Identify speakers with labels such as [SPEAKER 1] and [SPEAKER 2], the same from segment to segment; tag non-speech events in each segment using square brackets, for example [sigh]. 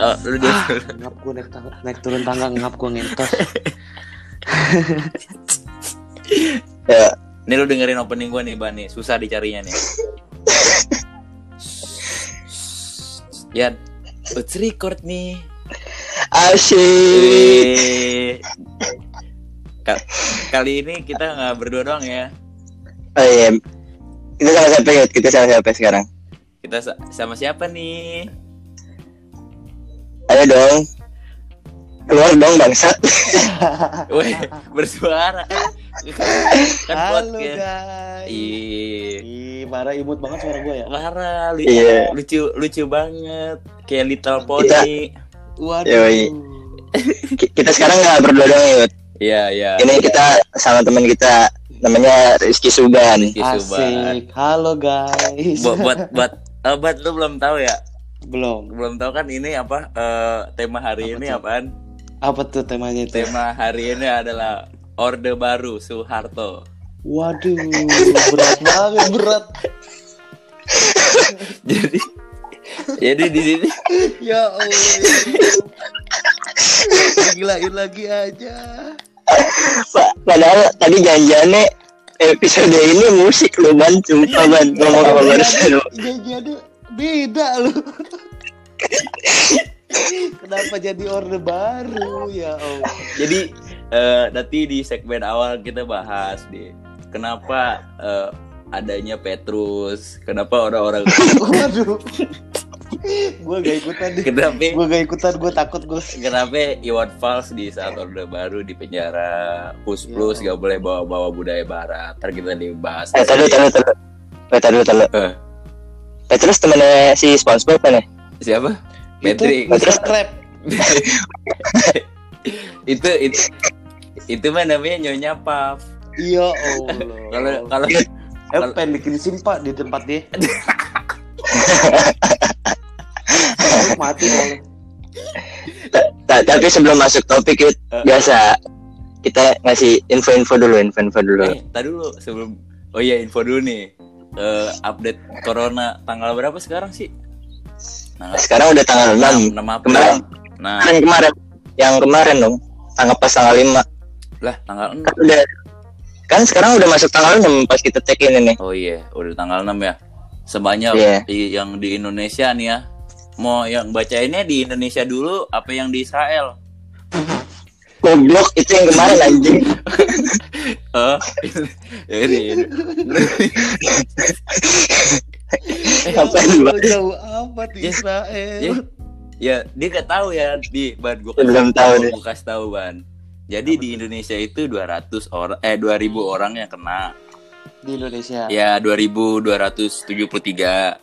[SPEAKER 1] Oh, lu dulu.
[SPEAKER 2] ngap gue naik tangga, naik turun tangga ngap gue ngentos. [laughs]
[SPEAKER 3] Ya,
[SPEAKER 1] Nih lu dengerin opening gua nih, Ban nih. Susah dicarinya nih. Ya, let's record nih. Ka- Kali ini kita nggak berdua doang ya.
[SPEAKER 3] Oh iya. Kita sama siapa ya? Kita sama siapa sekarang?
[SPEAKER 1] Kita sa- sama siapa nih?
[SPEAKER 3] Ayo dong. Keluar dong bangsat. [laughs]
[SPEAKER 1] Wih, bersuara. kan
[SPEAKER 2] Halo
[SPEAKER 1] podcast.
[SPEAKER 2] guys.
[SPEAKER 1] Ih,
[SPEAKER 2] Ih, parah imut banget suara gue ya.
[SPEAKER 1] parah, lu-
[SPEAKER 3] Iya.
[SPEAKER 1] lucu, lucu banget, kayak Little Pony.
[SPEAKER 2] Waduh.
[SPEAKER 3] Yoi. Ki- Kita sekarang nggak berdua dong Yud.
[SPEAKER 1] Iya, iya.
[SPEAKER 3] Ini kita sama teman kita namanya Rizky Suban.
[SPEAKER 1] Rizky Suban.
[SPEAKER 2] Asik. Halo guys.
[SPEAKER 1] Buat, buat, [laughs] buat, eh, buat lu belum tahu ya?
[SPEAKER 2] Belum.
[SPEAKER 1] Belum tahu kan ini apa? eh, tema hari
[SPEAKER 2] Apa
[SPEAKER 1] ini
[SPEAKER 2] tuh?
[SPEAKER 1] apaan?
[SPEAKER 2] Apa tuh temanya itu?
[SPEAKER 1] Tema hari ini adalah Orde Baru Soeharto.
[SPEAKER 2] Waduh, berat banget, berat. [laughs]
[SPEAKER 1] Jadi, jadi di sini
[SPEAKER 2] Ya Allah. Gilain lagi aja.
[SPEAKER 3] Pa- Padahal tadi janjiannya episode ini musik lu ban, sumpah ban ngomong apa barusan lu.
[SPEAKER 2] Jadi beda lu. [laughs] Kenapa jadi orde baru ya Allah?
[SPEAKER 1] Jadi eh, nanti di segmen awal kita bahas deh kenapa eh, adanya Petrus, kenapa orang-orang [laughs]
[SPEAKER 2] Waduh. gue gak ikutan deh.
[SPEAKER 1] kenapa
[SPEAKER 2] Gue gak ikutan, gue takut gue.
[SPEAKER 1] kenapa Iwan Fals di saat Orde Baru di penjara, Pus Plus
[SPEAKER 2] Ya.
[SPEAKER 1] gak boleh bawa-bawa budaya Barat. Ntar kita dibahas.
[SPEAKER 3] Eh, tadi tadi tadi. Eh, tadi tadi.
[SPEAKER 1] Eh.
[SPEAKER 3] Petrus temennya si SpongeBob kan ya?
[SPEAKER 1] Siapa?
[SPEAKER 2] Itu
[SPEAKER 1] Patrick.
[SPEAKER 2] Mr. Crab. [laughs]
[SPEAKER 1] itu itu itu mah namanya Nyonya Puff.
[SPEAKER 2] Iya Allah.
[SPEAKER 1] Kalau kalau
[SPEAKER 2] eh, pengen bikin simpa di tempat dia. [laughs] Mati kalau.
[SPEAKER 3] Ta- tapi sebelum masuk topik Yud,
[SPEAKER 1] Eh.
[SPEAKER 3] biasa kita ngasih info-info dulu, info-info dulu.
[SPEAKER 1] eh tadi dulu sebelum oh iya info dulu nih. Eh, update corona tanggal berapa sekarang sih? Tanggal
[SPEAKER 3] Sekarang udah tanggal 6
[SPEAKER 1] 6 April.
[SPEAKER 3] Kemarin.
[SPEAKER 1] Nah,
[SPEAKER 3] Kemarin kemarin yang kemarin dong. Tanggal pas tanggal 5
[SPEAKER 1] lah tanggal 6.
[SPEAKER 3] kan udah kan sekarang udah masuk tanggal 6 pas kita cek ini nih.
[SPEAKER 1] Oh iya, udah tanggal 6 ya. Sebanyak
[SPEAKER 3] Iya.
[SPEAKER 1] di- yang di Indonesia nih ya. Mau yang bacainnya di Indonesia dulu apa yang di Israel?
[SPEAKER 3] Goblok itu yang kemarin anjing. [laughs]
[SPEAKER 1] Oh, [laughs] ini. [laughs]
[SPEAKER 3] Apa
[SPEAKER 2] Ya
[SPEAKER 3] lu?
[SPEAKER 2] Allah, jauh amat
[SPEAKER 1] Ya,
[SPEAKER 2] Israel.
[SPEAKER 1] ya, ya dia gak tahu ya di ban gua
[SPEAKER 3] Dia belum tahu
[SPEAKER 1] gua kasih tahu ban. Jadi di Indonesia itu 200 orang eh 2000 orang yang kena.
[SPEAKER 2] Di Indonesia.
[SPEAKER 1] Ya 2273.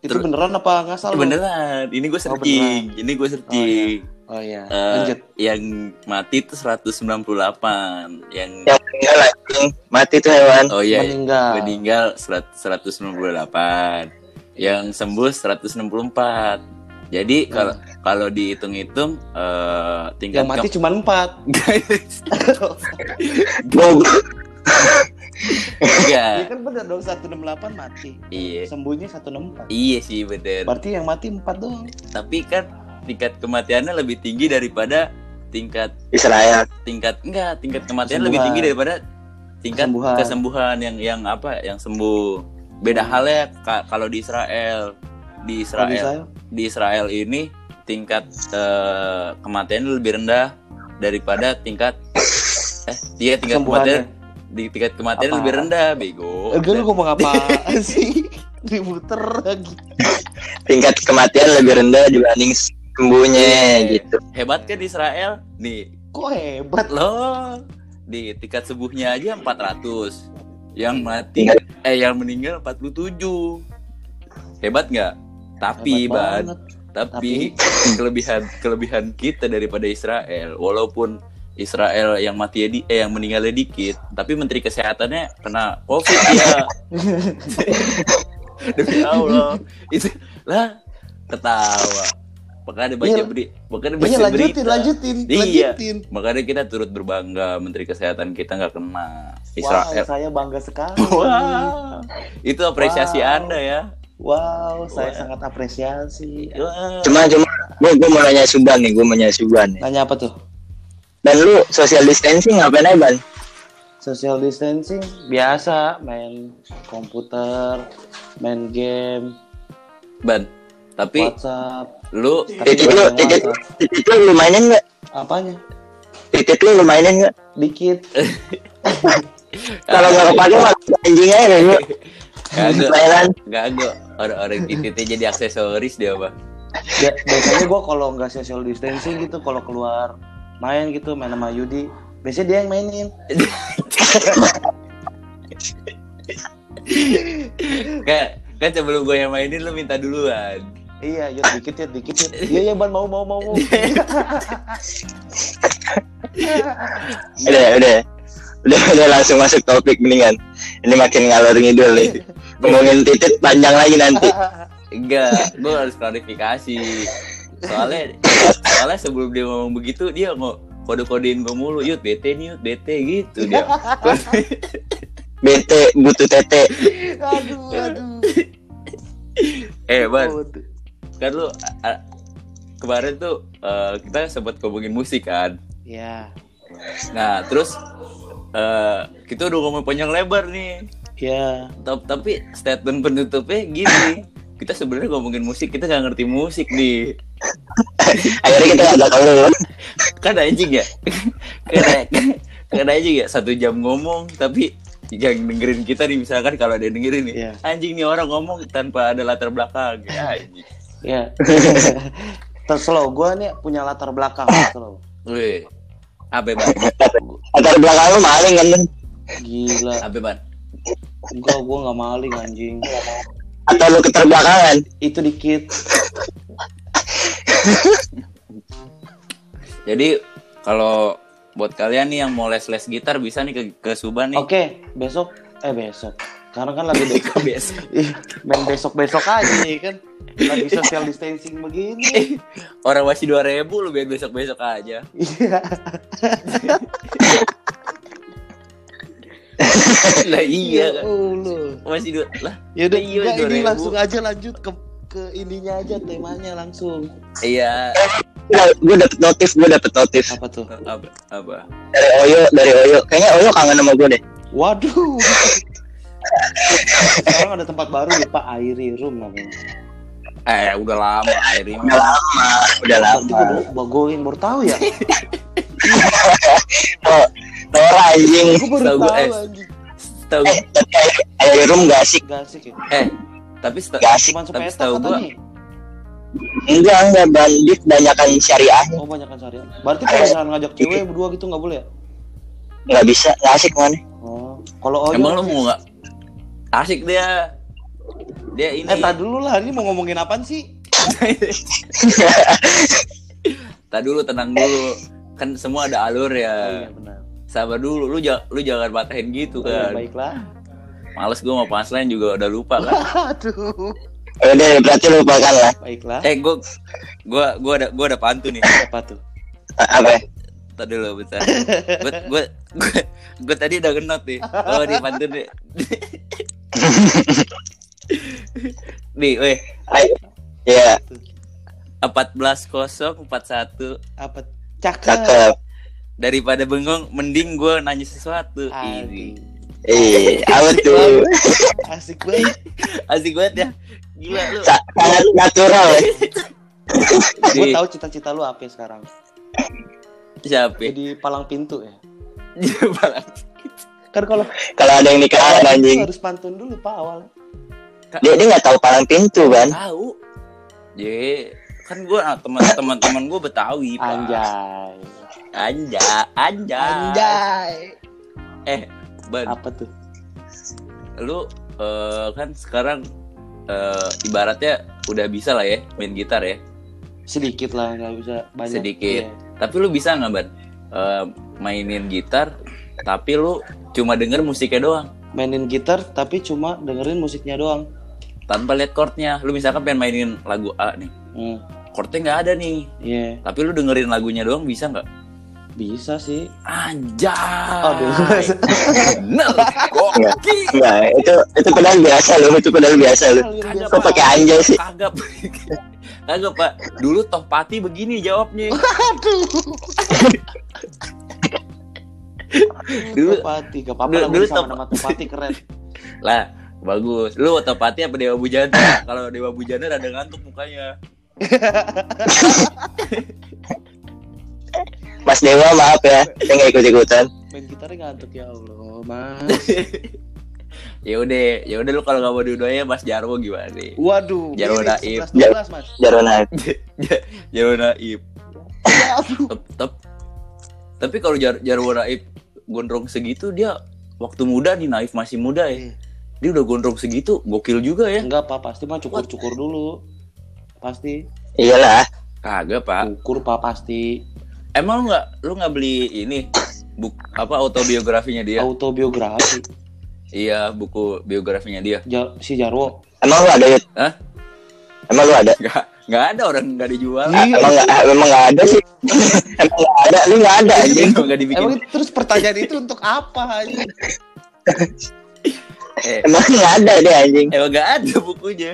[SPEAKER 2] Itu beneran apa nggak
[SPEAKER 1] Eh,
[SPEAKER 2] salah?
[SPEAKER 1] beneran, ini gue searching. ini gue searching.
[SPEAKER 2] Oh iya.
[SPEAKER 1] Eh,
[SPEAKER 2] Lanjut.
[SPEAKER 1] yang mati itu 198 yang
[SPEAKER 3] Yang meninggal anjing. Mati tuh hewan.
[SPEAKER 1] oh iya
[SPEAKER 2] Meninggal.
[SPEAKER 1] meninggal 100 198 yang sembuh 164 jadi kalau kalau dihitung-hitung eh, tingkat
[SPEAKER 2] Yang mati cuma empat. [laughs]
[SPEAKER 3] Goblok.
[SPEAKER 1] Enggak.
[SPEAKER 2] Iya kan bener dong 168 mati.
[SPEAKER 1] iya
[SPEAKER 2] Sembuhnya 164.
[SPEAKER 1] iya sih bener
[SPEAKER 2] Berarti yang mati empat doang.
[SPEAKER 1] tapi kan tingkat kematiannya lebih tinggi daripada tingkat
[SPEAKER 3] Israel.
[SPEAKER 1] tingkat enggak tingkat kematian
[SPEAKER 2] Kesembuhan.
[SPEAKER 1] lebih tinggi daripada tingkat
[SPEAKER 2] Kesembuhan.
[SPEAKER 1] kesembuhan, yang yang apa yang sembuh beda halnya ka- kalau di Israel di Israel di Israel ini tingkat eh, kematiannya lebih rendah daripada tingkat eh dia tingkat kematian di tingkat kematian
[SPEAKER 2] Apa?
[SPEAKER 1] lebih rendah bego
[SPEAKER 2] Eh, gue lu ngomong apa [laughs] sih? Diputer lagi.
[SPEAKER 3] Tingkat kematian lebih rendah dibanding sembuhnya
[SPEAKER 1] Iya.
[SPEAKER 3] gitu.
[SPEAKER 1] hebat kan di Israel. Nih
[SPEAKER 2] Kok hebat?
[SPEAKER 1] loh. Di tingkat sembuhnya aja 400 yang mati
[SPEAKER 3] Tingkat-
[SPEAKER 1] eh yang meninggal 47 hebat nggak? Tapi
[SPEAKER 2] Hebat
[SPEAKER 1] ban
[SPEAKER 2] banget.
[SPEAKER 1] tapi? kelebihan kelebihan kita daripada Israel walaupun Israel yang mati di eh yang meninggalnya dikit tapi menteri kesehatannya kena covid ya. [laughs] Demi Allah. Itu lah ketawa makanya baca
[SPEAKER 2] Iya.
[SPEAKER 1] beri makanya baca
[SPEAKER 2] Iya lanjutin,
[SPEAKER 1] berita
[SPEAKER 2] lanjutin,
[SPEAKER 1] Iya.
[SPEAKER 2] lanjutin.
[SPEAKER 1] makanya kita turut berbangga menteri kesehatan kita nggak kena
[SPEAKER 2] Wow,
[SPEAKER 1] Israel
[SPEAKER 2] saya bangga sekali. [laughs]
[SPEAKER 1] Wah, itu apresiasi
[SPEAKER 2] Wow.
[SPEAKER 1] anda ya
[SPEAKER 2] Wow, saya
[SPEAKER 1] Wah.
[SPEAKER 2] sangat apresiasi.
[SPEAKER 3] Cuma cuma gue gue mau nanya Suban nih gue mau nanya Suban nih
[SPEAKER 2] Nanya apa tuh?
[SPEAKER 3] dan lu social distancing ngapain aja ban
[SPEAKER 2] Social distancing biasa main komputer, main game,
[SPEAKER 1] Ban. Tapi
[SPEAKER 2] WhatsApp.
[SPEAKER 1] lu
[SPEAKER 3] titit lu titit lu lu mainin nggak?
[SPEAKER 2] Apanya?
[SPEAKER 3] titit lu lu mainin nggak?
[SPEAKER 2] Dikit. [laughs]
[SPEAKER 3] kalau nggak kepake mah anjing aja lu
[SPEAKER 1] kagak.
[SPEAKER 3] Mainan
[SPEAKER 1] kagak. Orang-orang tititnya jadi aksesoris dia apa?
[SPEAKER 2] Ba- biasanya gue kalau nggak social distancing gitu, kalau keluar main gitu, main sama Yudi, biasanya dia yang mainin. [laughs]
[SPEAKER 1] kan kan sebelum gue yang mainin lu minta duluan
[SPEAKER 2] Iya, yuk dikit ya, dikit ya. Iya, iya, ban mau, mau, mau, mau. [laughs]
[SPEAKER 3] udah udah. Udah udah langsung masuk topik mendingan. Ini makin ngalor ngidul nih. Ngomongin titit panjang lagi nanti.
[SPEAKER 1] Enggak gue harus klarifikasi. Soalnya soalnya sebelum dia ngomong begitu dia mau kode-kodein gue mulu. Yut bete nih yut bete gitu dia. [laughs]
[SPEAKER 3] Bete butuh tete.
[SPEAKER 2] Aduh, aduh.
[SPEAKER 1] eh ban.
[SPEAKER 2] Oh,
[SPEAKER 1] kan lu a- a- kemarin tuh eh, kita sempat ngomongin musik kan?
[SPEAKER 2] Ya,
[SPEAKER 1] nah terus eh, kita udah ngomong panjang lebar nih.
[SPEAKER 2] Ya.
[SPEAKER 1] Ta- tapi statement penutupnya gini. Kita sebenarnya ngomongin musik kita nggak ngerti musik nih.
[SPEAKER 3] Akhirnya kita ada kalau
[SPEAKER 1] kan anjing ya? Kan, kan anjing ya? Satu jam ngomong tapi yang dengerin kita nih misalkan kalau ada yang dengerin nih
[SPEAKER 2] Iya.
[SPEAKER 1] anjing nih orang ngomong tanpa ada latar belakang. Ya anjing
[SPEAKER 2] Ya. [laughs] Terus lo, gue nih punya latar belakang. Terus
[SPEAKER 1] Wih, apa ban
[SPEAKER 3] latar belakang lu maling kan
[SPEAKER 2] Gila.
[SPEAKER 1] apa ban
[SPEAKER 2] Enggak, gue nggak maling anjing.
[SPEAKER 3] atau lu keterbelakangan
[SPEAKER 2] Itu dikit. [laughs]
[SPEAKER 1] jadi kalau buat kalian nih yang mau les les gitar bisa nih ke, ke Suban nih
[SPEAKER 2] Oke, besok. Eh besok. Sekarang kan lagi
[SPEAKER 1] biasa [laughs]
[SPEAKER 2] Ih, main besok-besok aja nih kan. Lagi social distancing begini.
[SPEAKER 1] orang masih dua ribu lu biar besok besok aja
[SPEAKER 2] Iya. [laughs]
[SPEAKER 1] lah iya kan
[SPEAKER 2] Allah.
[SPEAKER 1] masih dua lah
[SPEAKER 2] Ya udah,
[SPEAKER 1] Iya,
[SPEAKER 2] ini
[SPEAKER 1] 2000.
[SPEAKER 2] langsung aja lanjut ke ke ininya aja temanya langsung.
[SPEAKER 1] iya
[SPEAKER 3] gue dapet notif gue dapet notif
[SPEAKER 2] Apa tuh?
[SPEAKER 1] apa apa
[SPEAKER 3] dari Oyo dari Oyo kayaknya Oyo kangen sama gue deh
[SPEAKER 2] Waduh. Sekarang ada tempat baru ya Pak Airi Room namanya.
[SPEAKER 1] eh udah lama air ini
[SPEAKER 3] udah lama udah
[SPEAKER 2] Berarti
[SPEAKER 3] lama
[SPEAKER 2] gue baru, gue yang baru tahu ya.
[SPEAKER 3] oh, [laughs] Nora anjing
[SPEAKER 2] Gue baru
[SPEAKER 1] Tahu
[SPEAKER 2] tahu
[SPEAKER 1] gua, eh.
[SPEAKER 2] anjing.
[SPEAKER 1] tahu
[SPEAKER 3] eh tapi air, air room gak asik
[SPEAKER 2] Gak asik ya.
[SPEAKER 1] eh tapi
[SPEAKER 3] gak asik
[SPEAKER 2] Cuman
[SPEAKER 1] tapi gua
[SPEAKER 2] katanya.
[SPEAKER 3] enggak enggak bandit banyakan syariah
[SPEAKER 2] Oh banyak kan syariat. Berarti kalau misalnya ngajak cewek berdua gitu nggak boleh ya?
[SPEAKER 3] nggak bisa nggak asik mana
[SPEAKER 2] Oh, kalau Oyo
[SPEAKER 1] emang lu mau nggak asik dia dia ini
[SPEAKER 2] Eh, tak dulu lah, ini mau ngomongin apaan sih? [laughs]
[SPEAKER 1] tak dulu tenang dulu kan semua ada alur
[SPEAKER 2] Oh,
[SPEAKER 1] ya
[SPEAKER 2] iya benar.
[SPEAKER 1] sabar dulu lu jangan lu jangan patahin gitu
[SPEAKER 2] Oh, iya,
[SPEAKER 1] kan
[SPEAKER 2] baiklah.
[SPEAKER 1] males gue mau punchline juga udah lupa kan [laughs]
[SPEAKER 2] Aduh.
[SPEAKER 3] udah berarti lupakan lah
[SPEAKER 2] Baiklah.
[SPEAKER 1] eh gue gue gue ada gue ada pantun nih
[SPEAKER 2] Apa tuh?
[SPEAKER 3] apa
[SPEAKER 1] Tadi dulu bentar. gue gue gue gue tadi udah genot nih. Oh di pantun nih. [laughs] [laughs] nih, weh.
[SPEAKER 3] Ayo. ya
[SPEAKER 1] 14 0 41
[SPEAKER 2] Apa? Cakep.
[SPEAKER 3] cakep
[SPEAKER 1] daripada bengong mending gue nanya sesuatu. Ini
[SPEAKER 3] eh apa [laughs] tuh
[SPEAKER 2] Asik banget.
[SPEAKER 1] asik banget ya. Gila lu.
[SPEAKER 3] Sa- sangat natural ya [laughs]
[SPEAKER 2] Gue tahu cita-cita lu apa sekarang.
[SPEAKER 1] Siapa?
[SPEAKER 2] Jadi palang pintu ya.
[SPEAKER 1] Dia
[SPEAKER 2] Kan kalau
[SPEAKER 3] kalau ada yang nikahan anjing
[SPEAKER 2] harus pantun dulu Pak awal.
[SPEAKER 3] dia dia nggak tahu palang pintu kan
[SPEAKER 1] tahu. Ye, kan gue teman-teman teman gue Betawi, Pak.
[SPEAKER 2] Anjay.
[SPEAKER 1] Anja, anja.
[SPEAKER 2] Anjay.
[SPEAKER 1] Eh, Ban,
[SPEAKER 2] Apa tuh?
[SPEAKER 1] lu eh, kan sekarang eh, ibaratnya udah bisa lah ya main gitar ya.
[SPEAKER 2] Sedikit lah, nggak bisa banyak.
[SPEAKER 1] Sedikit.
[SPEAKER 2] Iya.
[SPEAKER 1] Tapi lu bisa nggak, Ban? Eh, mainin gitar, tapi lu cuma denger musiknya doang,
[SPEAKER 2] Mainin gitar tapi cuma dengerin musiknya doang.
[SPEAKER 1] tanpa lihat chordnya. Lu misalkan pengen mainin lagu A nih,
[SPEAKER 2] Hmm.
[SPEAKER 1] chordnya nggak ada nih,
[SPEAKER 2] Iya,
[SPEAKER 1] tapi lu dengerin lagunya doang bisa nggak?
[SPEAKER 2] bisa sih.
[SPEAKER 1] Anjay.
[SPEAKER 2] Aduh.
[SPEAKER 1] Bener.
[SPEAKER 3] Itu itu pedal biasa lu, itu pedal biasa
[SPEAKER 1] Kagak,
[SPEAKER 3] Kok pakai anjay sih?
[SPEAKER 1] Kagak. Kagak pak, dulu toh pati begini jawabnya. Dulu-
[SPEAKER 2] Topati, gak apa-apa
[SPEAKER 1] dulu-
[SPEAKER 2] lah
[SPEAKER 1] dulu
[SPEAKER 2] gue sama
[SPEAKER 1] Top-
[SPEAKER 2] nama Topati keren. [laughs]
[SPEAKER 1] Lah, bagus. Lu Topati apa Dewa Bujana? [coughs] Kalau Dewa Bujana rada ngantuk mukanya. [laughs]
[SPEAKER 3] Mas Dewa maaf ya, saya nggak ikut ikutan.
[SPEAKER 2] Main gitarnya ngantuk ya Allah, Mas. [laughs]
[SPEAKER 1] ya udah, ya udah lu kalau nggak mau dua-duanya Mas Jarwo gimana nih?
[SPEAKER 2] Waduh,
[SPEAKER 1] Jarwo
[SPEAKER 2] mirip
[SPEAKER 1] Naif.
[SPEAKER 2] 11 12, Mas.
[SPEAKER 3] Jarona.
[SPEAKER 1] Jarwo Naib. Tep, tep- Tapi kalau Jar Jarwo Naib gondrong segitu dia waktu muda nih Naif masih muda ya.
[SPEAKER 2] Iya.
[SPEAKER 1] Dia udah gondrong segitu, gokil juga ya.
[SPEAKER 2] Enggak, Pak, pasti mah cukur-cukur dulu. Pasti.
[SPEAKER 3] Iyalah.
[SPEAKER 1] Kagak, Pak.
[SPEAKER 2] Cukur, Pak, pasti.
[SPEAKER 1] Emang lu nggak lu nggak beli ini buk apa autobiografinya dia?
[SPEAKER 2] Autobiografi.
[SPEAKER 1] Iya, buku biografinya dia.
[SPEAKER 2] Ja- si Jarwo.
[SPEAKER 3] Emang lu ada?
[SPEAKER 1] Hah?
[SPEAKER 3] Emang lu ada?
[SPEAKER 1] Nggak nggak ada orang nggak dijual.
[SPEAKER 3] Emang nggak [laughs] emang nggak ada sih. emang nggak ada, lu nggak ada anjing.
[SPEAKER 1] nggak dibikin.
[SPEAKER 2] Emang itu- terus pertanyaan itu untuk apa anjing? [laughs]
[SPEAKER 1] Eh,
[SPEAKER 3] Emang nggak ada deh anjing.
[SPEAKER 1] emang nggak ada bukunya.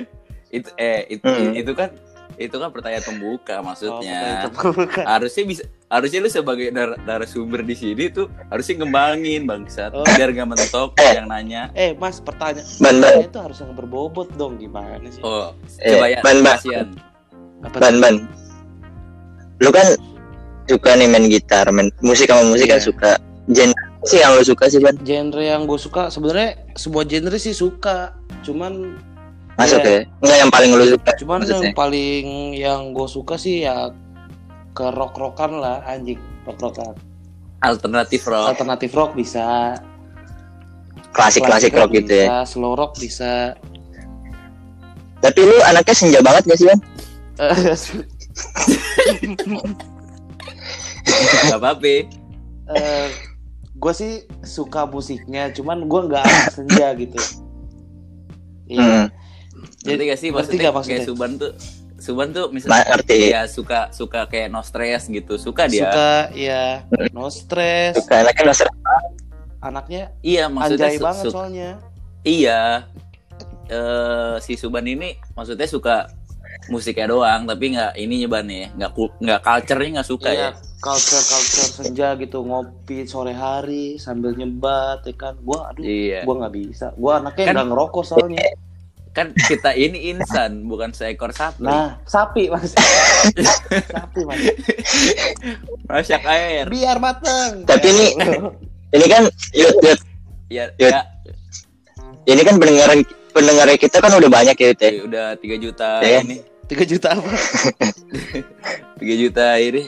[SPEAKER 1] Itu eh itu,
[SPEAKER 3] Hmm.
[SPEAKER 1] itu kan itu kan pertanyaan pembuka
[SPEAKER 2] Oh,
[SPEAKER 1] maksudnya.
[SPEAKER 2] bukan.
[SPEAKER 1] harusnya bisa harusnya lu sebagai nar narasumber di sini tuh harusnya ngembangin bangsat
[SPEAKER 2] Oh.
[SPEAKER 1] biar gak mentok yang nanya.
[SPEAKER 2] Eh, Mas, pertanyaan itu harus yang berbobot dong gimana sih?
[SPEAKER 1] Oh,
[SPEAKER 3] Eh,
[SPEAKER 1] coba ya,
[SPEAKER 3] ban, ban.
[SPEAKER 1] kasihan.
[SPEAKER 2] Apa
[SPEAKER 3] Ban ban. Lu kan suka nih main gitar, main musik sama musik kan
[SPEAKER 2] Iya.
[SPEAKER 3] suka. Genre sih yang lu suka sih ban?
[SPEAKER 2] genre yang gue suka sebenarnya semua genre sih suka cuman
[SPEAKER 3] Masuk
[SPEAKER 2] Iya.
[SPEAKER 3] ya? Enggak yang paling lu suka.
[SPEAKER 2] cuman
[SPEAKER 3] maksudnya.
[SPEAKER 2] yang paling yang gue suka sih ya ke rock rockan lah anjing rock rockan
[SPEAKER 1] Alternatif rock.
[SPEAKER 2] alternatif rock bisa
[SPEAKER 3] Klasik klasik rock gitu ya.
[SPEAKER 2] slow rock bisa
[SPEAKER 3] Tapi lu anaknya senja banget gak sih ban?
[SPEAKER 1] Gak apa-apa.
[SPEAKER 2] gue sih suka musiknya cuman gue nggak anak senja gitu iya
[SPEAKER 3] Hmm.
[SPEAKER 1] Ngerti gak sih maksudnya
[SPEAKER 2] nggak maksudnya?
[SPEAKER 1] kayak Suban tuh Suban tuh misalnya
[SPEAKER 3] ngerti.
[SPEAKER 1] dia suka suka kayak no stress gitu. Suka dia.
[SPEAKER 2] suka ya no stress
[SPEAKER 3] Suka anaknya doser.
[SPEAKER 2] anaknya
[SPEAKER 1] Iya, maksudnya
[SPEAKER 2] anjay banget soalnya
[SPEAKER 1] Iya. Eh si Suban ini maksudnya suka musiknya doang tapi nggak ini nyeban ya. Nggak nggak culture-nya nggak suka
[SPEAKER 2] Iya,
[SPEAKER 1] ya.
[SPEAKER 2] culture culture senja gitu. Ngopi sore hari sambil nyebat ya kan. Gua aduh
[SPEAKER 1] iya.
[SPEAKER 2] gua nggak bisa. Gua anaknya
[SPEAKER 1] Kan-
[SPEAKER 2] nggak ngerokok soalnya.
[SPEAKER 1] Kan kita ini insan bukan seekor sapi.
[SPEAKER 2] Nah sapi mas. [laughs] Sapi mas.
[SPEAKER 1] Masak air.
[SPEAKER 2] Biar mateng.
[SPEAKER 3] Tapi ini- Ini kan Yud, Yud,
[SPEAKER 1] ya,
[SPEAKER 3] Yud.
[SPEAKER 1] ya.
[SPEAKER 3] Ini kan pendengar pendengar kita kan udah banyak ya Yud, ya.
[SPEAKER 1] eh, udah 3 juta
[SPEAKER 3] Iya.
[SPEAKER 1] ini
[SPEAKER 2] tiga juta apa? [laughs]
[SPEAKER 1] 3 juta ini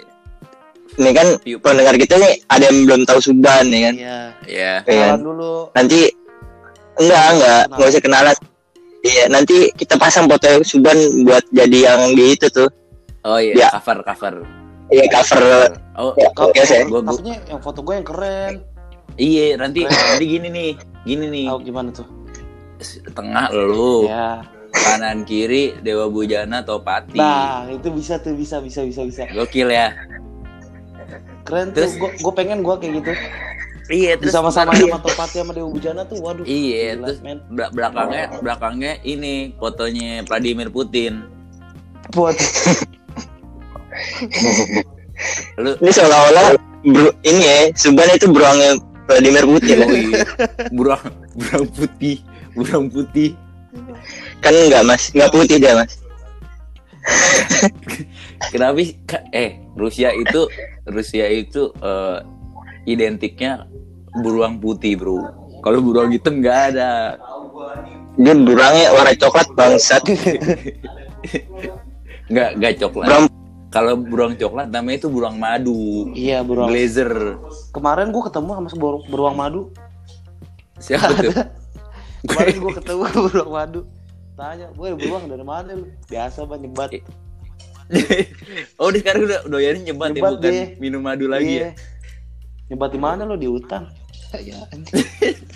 [SPEAKER 3] Ini kan
[SPEAKER 1] view.
[SPEAKER 3] pendengar kita nih ada yang belum tahu Suban ya kan.
[SPEAKER 2] iya.
[SPEAKER 1] Ya
[SPEAKER 3] Iya.
[SPEAKER 2] Kenalan dulu.
[SPEAKER 3] Nanti enggak enggak. Enggak usah kenalan. Iya, nanti kita pasang foto Suban buat jadi yang di itu tuh.
[SPEAKER 1] oh iya
[SPEAKER 3] Ya.
[SPEAKER 1] cover cover.
[SPEAKER 3] Iya cover.
[SPEAKER 1] Oh
[SPEAKER 3] ya.
[SPEAKER 1] Gua- gua-
[SPEAKER 2] covernya yang foto gue yang keren.
[SPEAKER 1] Iya nanti nanti gini nih gini nih.
[SPEAKER 2] Tahu gimana tuh?
[SPEAKER 1] Tengah lu.
[SPEAKER 2] Ya
[SPEAKER 1] kanan kiri Dewa Bujana Topati.
[SPEAKER 2] Nah itu bisa tuh bisa bisa bisa bisa.
[SPEAKER 1] Gokil ya.
[SPEAKER 2] Keren
[SPEAKER 1] Terus-
[SPEAKER 2] tuh gue gue pengen gue kayak gitu.
[SPEAKER 1] Iya terus
[SPEAKER 2] sama-sama sama Topati sama Dewa Bujana tuh waduh
[SPEAKER 1] iya
[SPEAKER 2] gila,
[SPEAKER 1] terus
[SPEAKER 2] men.
[SPEAKER 1] bel- belakangnya belakangnya ini fotonya Vladimir Putin.
[SPEAKER 2] Buat
[SPEAKER 1] lu
[SPEAKER 3] Ini seolah-olah bro, ini ya Suban itu beruangnya Vladimir Putin.
[SPEAKER 1] oh iya. Burang burang putih burang putih
[SPEAKER 3] kan enggak Mas, enggak putih dia Mas. [laughs]
[SPEAKER 1] kenapa sih? Ka- eh Rusia itu Rusia itu eh, identiknya beruang putih bro. Kalau beruang hitam nggak ada.
[SPEAKER 3] Dia beruangnya warna coklat bangsat. [laughs]
[SPEAKER 1] nggak nggak coklat.
[SPEAKER 3] Beruang
[SPEAKER 1] kalau beruang coklat namanya itu beruang madu.
[SPEAKER 2] Iya beruang
[SPEAKER 1] glazer
[SPEAKER 2] kemarin gue ketemu sama beruang, beruang madu.
[SPEAKER 1] Siapa tuh? [laughs]
[SPEAKER 2] Kemarin gue ketemu beruang madu tanya gue beruang dari mana lu? Biasa banget nyebat. [laughs]
[SPEAKER 1] Oh dia sekarang udah doyan nyebat, ya
[SPEAKER 2] Nyebat
[SPEAKER 1] bukan
[SPEAKER 2] deh.
[SPEAKER 1] minum madu lagi ya?
[SPEAKER 2] Iya. nyebat di mana lo di hutan. Ya.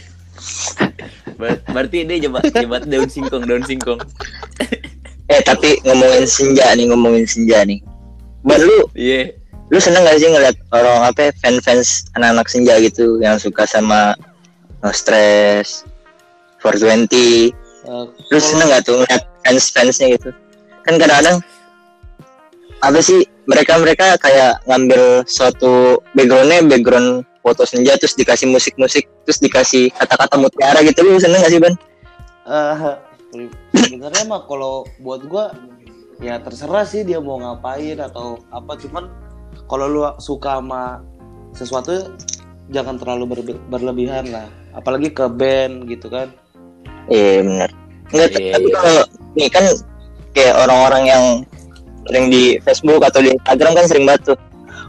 [SPEAKER 2] [laughs]
[SPEAKER 1] Ber- berarti dia nyebat nyebat daun singkong daun singkong. [laughs]
[SPEAKER 3] Eh tapi ngomongin senja nih, ngomongin senja nih. Ban lu
[SPEAKER 1] iya.
[SPEAKER 3] lu seneng gak sih ngeliat orang apa ya, fan-fans anak-anak senja gitu yang suka sama No Stress, 420
[SPEAKER 2] Eh,
[SPEAKER 3] lu seneng gak tuh ngeliat fans-fansnya gitu? Kan kadang-kadang apa sih mereka mereka kayak ngambil suatu backgroundnya background foto senja terus dikasih musik-musik terus dikasih kata-kata mutiara gitu. Lu seneng gak sih ban?
[SPEAKER 2] Eh, sebenarnya mah kalau buat gua ya terserah sih dia mau ngapain atau apa. Cuman kalau lu suka sama sesuatu jangan terlalu berlebihan lah. Apalagi ke band gitu kan.
[SPEAKER 3] Iya benar. Enggak
[SPEAKER 1] Iya,
[SPEAKER 3] tapi
[SPEAKER 1] iya.
[SPEAKER 3] kalau nih kan kayak orang-orang yang sering di Facebook atau di Instagram kan sering banget tuh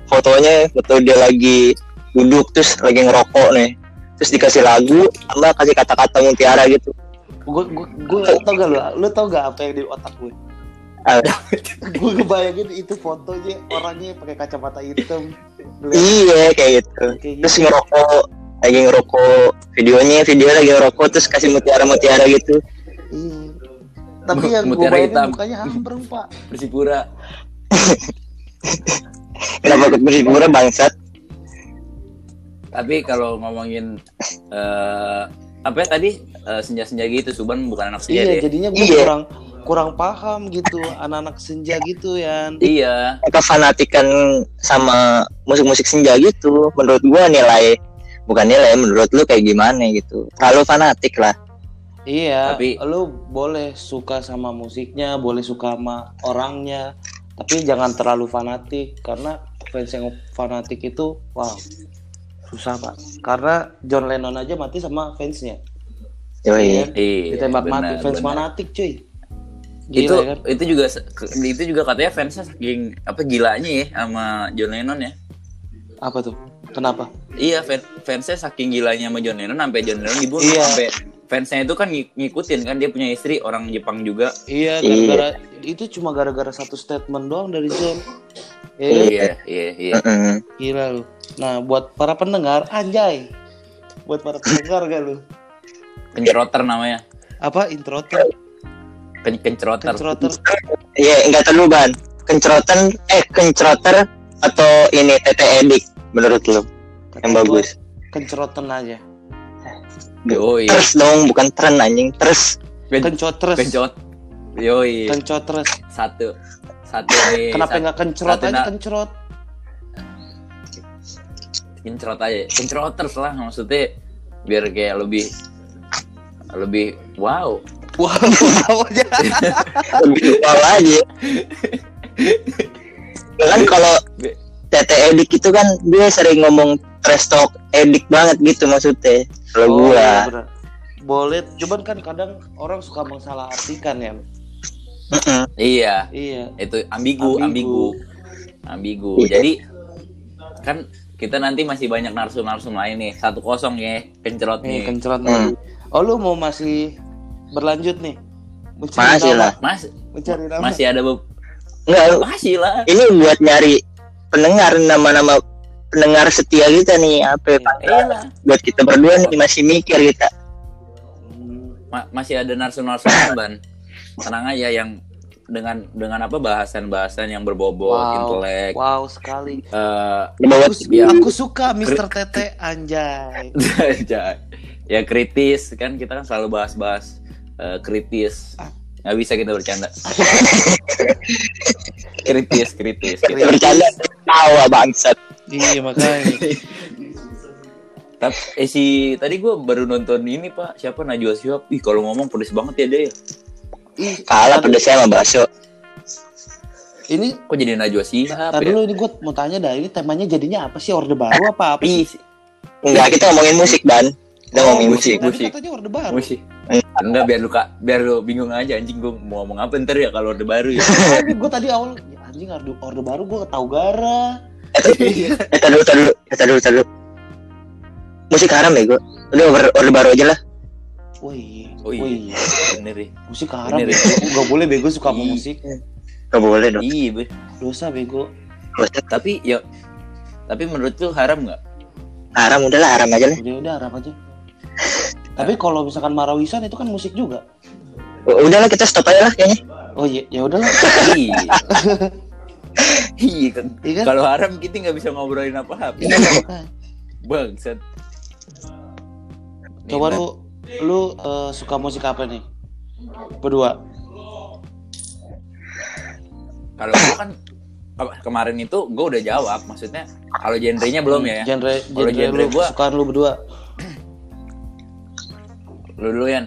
[SPEAKER 3] fotonya foto dia lagi duduk terus lagi ngerokok nih. Terus dikasih lagu sama kasih kata-kata mutiara gitu.
[SPEAKER 2] Gua gua gua tau gak lu lu tau gak apa yang di otak gue
[SPEAKER 3] Ah, [laughs]
[SPEAKER 2] gue ngebayangin itu fotonya orangnya pakai kacamata hitam
[SPEAKER 3] iya kayak gitu.
[SPEAKER 2] Kayak
[SPEAKER 3] terus
[SPEAKER 2] gitu.
[SPEAKER 3] ngerokok lagi ngerokok videonya video lagi ngerokok terus kasih mutiara mutiara gitu
[SPEAKER 2] Iya. tapi yang gue
[SPEAKER 1] Mutiara
[SPEAKER 2] bayangin
[SPEAKER 1] hitam.
[SPEAKER 2] mukanya ambreng pak [laughs]
[SPEAKER 1] Persipura.
[SPEAKER 3] kenapa ke bersibura bangsat
[SPEAKER 1] Tapi kalau ngomongin eh apa ya tadi Eh, senja-senja gitu, Suban bukan anak senja
[SPEAKER 2] iya
[SPEAKER 1] deh.
[SPEAKER 2] jadinya gue
[SPEAKER 3] Iya.
[SPEAKER 2] kurang kurang paham gitu anak-anak senja gitu ya
[SPEAKER 1] Iya,
[SPEAKER 3] mereka fanatikan sama musik-musik senja gitu menurut gua nilai bukan nilai menurut lu kayak gimana gitu terlalu fanatik lah
[SPEAKER 2] iya
[SPEAKER 1] Tapi-
[SPEAKER 2] lu boleh suka sama musiknya boleh suka sama orangnya tapi jangan terlalu fanatik karena fans yang fanatik itu wow susah pak karena John Lennon aja mati sama fansnya
[SPEAKER 3] Yoi.
[SPEAKER 2] Iya.
[SPEAKER 1] iya.
[SPEAKER 2] ditembak
[SPEAKER 1] benar,
[SPEAKER 2] mati fans
[SPEAKER 1] benar.
[SPEAKER 2] fanatik cuy
[SPEAKER 1] itu
[SPEAKER 2] Gila, kan?
[SPEAKER 1] itu juga itu juga katanya fansnya saking apa gilanya ya sama John Lennon ya
[SPEAKER 2] apa tuh kenapa
[SPEAKER 1] iya fan, fansnya saking gilanya sama John Lennon sampai John Lennon dibunuh
[SPEAKER 2] Iya.
[SPEAKER 1] sampai fansnya itu kan ng- ngikutin kan dia punya istri orang Jepang juga
[SPEAKER 2] iya
[SPEAKER 3] Iya.
[SPEAKER 2] gara-gara itu cuma gara-gara satu statement doang dari John Iya kan?
[SPEAKER 1] iya iya iya.
[SPEAKER 2] Gila lu. Nah, buat para pendengar, anjay. Buat para pendengar gak lu?
[SPEAKER 1] kenceroter namanya
[SPEAKER 2] Apa intro tuh?
[SPEAKER 1] Ken kenceroter
[SPEAKER 2] Kencroter.
[SPEAKER 3] Iya, enggak terlalu ban. Kencrotan eh kencroter atau ini tete edik menurut lu yang bagus.
[SPEAKER 2] Kencroten aja.
[SPEAKER 1] Yoi
[SPEAKER 3] Terus dong, bukan tren anjing. Terus
[SPEAKER 1] Ken-
[SPEAKER 2] Kencotres.
[SPEAKER 1] kencot yoi
[SPEAKER 2] Kencotres.
[SPEAKER 1] satu satu nih [laughs]
[SPEAKER 2] Kenapa
[SPEAKER 1] satu-
[SPEAKER 2] nggak kencrot aja kencrot?
[SPEAKER 1] kencrot aja kencroters lah maksudnya biar kayak lebih lebih wow
[SPEAKER 2] Wow, [laughs] wow aja. [laughs]
[SPEAKER 3] lebih wow aja. kan kalau tete edik itu kan dia sering ngomong trash talk edik banget gitu maksudnya. Kalau
[SPEAKER 2] Oh,
[SPEAKER 3] gua
[SPEAKER 2] bener. Boleh, cuman kan kadang orang suka mensalahartikan ya.
[SPEAKER 1] Iya
[SPEAKER 2] Iya.
[SPEAKER 1] itu ambigu ambigu ambigu
[SPEAKER 3] Iya.
[SPEAKER 1] jadi kan kita nanti masih banyak narsum-narsum lain nih satu kosong ya kencrot
[SPEAKER 2] Nih,
[SPEAKER 1] nih
[SPEAKER 2] kencrot
[SPEAKER 3] Hmm.
[SPEAKER 2] nih. Oh, lu mau masih berlanjut nih? Mencari
[SPEAKER 3] Masih
[SPEAKER 2] nama,
[SPEAKER 3] lah.
[SPEAKER 1] mas
[SPEAKER 2] Mencari nama.
[SPEAKER 1] masih ada be-
[SPEAKER 3] Enggak,
[SPEAKER 1] masih lah
[SPEAKER 3] ini buat nyari pendengar nama-nama pendengar setia kita nih apa ya, Pak?
[SPEAKER 1] iya
[SPEAKER 3] buat kita berdua nih masih mikir kita.
[SPEAKER 1] Ma- masih ada narsum-narsum ban tenang aja yang dengan dengan apa bahasan-bahasan yang berbobot
[SPEAKER 2] Wow.
[SPEAKER 1] intelek
[SPEAKER 2] Wow sekali.
[SPEAKER 1] eh,
[SPEAKER 3] bawah
[SPEAKER 2] Aku,
[SPEAKER 1] Iya.
[SPEAKER 2] aku suka Mr. Tete [laughs] anjay.
[SPEAKER 1] ya kritis kan kita kan selalu bahas-bahas eh, kritis nggak bisa kita bercanda [laughs] kritis kritis
[SPEAKER 3] kita bercanda tawa bangsat
[SPEAKER 2] Iya makanya. [laughs]
[SPEAKER 1] tapi eh, si tadi gue baru nonton ini pak. Siapa? Najwa Shihab ih kalau ngomong pedes banget ya dia ya
[SPEAKER 2] Ih,
[SPEAKER 3] kalah pedesnya sama bakso
[SPEAKER 2] Ini
[SPEAKER 1] kok jadi Najwa Shihab
[SPEAKER 2] Tadi
[SPEAKER 1] ya?
[SPEAKER 2] dulu ini gue mau tanya dah ini temanya jadinya apa sih? Orde baru apa apa
[SPEAKER 1] Ih,
[SPEAKER 2] sih?
[SPEAKER 3] enggak kita ngomongin musik ban. Kita
[SPEAKER 2] Oh,
[SPEAKER 3] ngomongin
[SPEAKER 1] musik.
[SPEAKER 3] musik.
[SPEAKER 2] katanya orde baru.
[SPEAKER 1] musik. Enggak biar lu kak biar lu bingung aja anjing. Gue mau ngomong apa ntar ya kalau orde baru ya?
[SPEAKER 2] Gue tadi awal anjing orde, orde baru gue tahu gara. [laughs]
[SPEAKER 3] eh tadi dulu tadi dulu tadi dulu tadi dulu musik haram ya gue udah orde, orde baru aja lah
[SPEAKER 2] Wih,
[SPEAKER 1] oh iya bener ya
[SPEAKER 2] musik haram
[SPEAKER 1] Bener,
[SPEAKER 2] bego. Gak boleh bego suka sama
[SPEAKER 1] Ih.
[SPEAKER 2] musik.
[SPEAKER 3] nggak boleh dong
[SPEAKER 1] iya be.
[SPEAKER 2] Dosa bego.
[SPEAKER 1] tapi ya tapi menurut lu haram nggak
[SPEAKER 3] haram udahlah haram aja lah
[SPEAKER 2] Udah udah haram aja. Tapi kalau misalkan marawisan itu kan musik juga.
[SPEAKER 3] U- udahlah kita stop aja lah kayaknya
[SPEAKER 2] Oh iya, ya udahlah. [laughs]
[SPEAKER 1] iya kan
[SPEAKER 2] Iya kan?
[SPEAKER 1] kalau haram kita nggak bisa ngobrolin apa-apa
[SPEAKER 2] Iya, makanya.
[SPEAKER 1] bangsat
[SPEAKER 2] Coba lu lu eh, suka musik apa nih? Berdua.
[SPEAKER 1] kalau gua kan ke- kemarin itu gue udah jawab maksudnya kalau genrenya belum ya
[SPEAKER 2] Genre
[SPEAKER 1] Kalau
[SPEAKER 2] genre
[SPEAKER 1] genre
[SPEAKER 2] lu
[SPEAKER 1] gua-
[SPEAKER 2] kesukaan lu berdua.
[SPEAKER 1] lu dulu Yan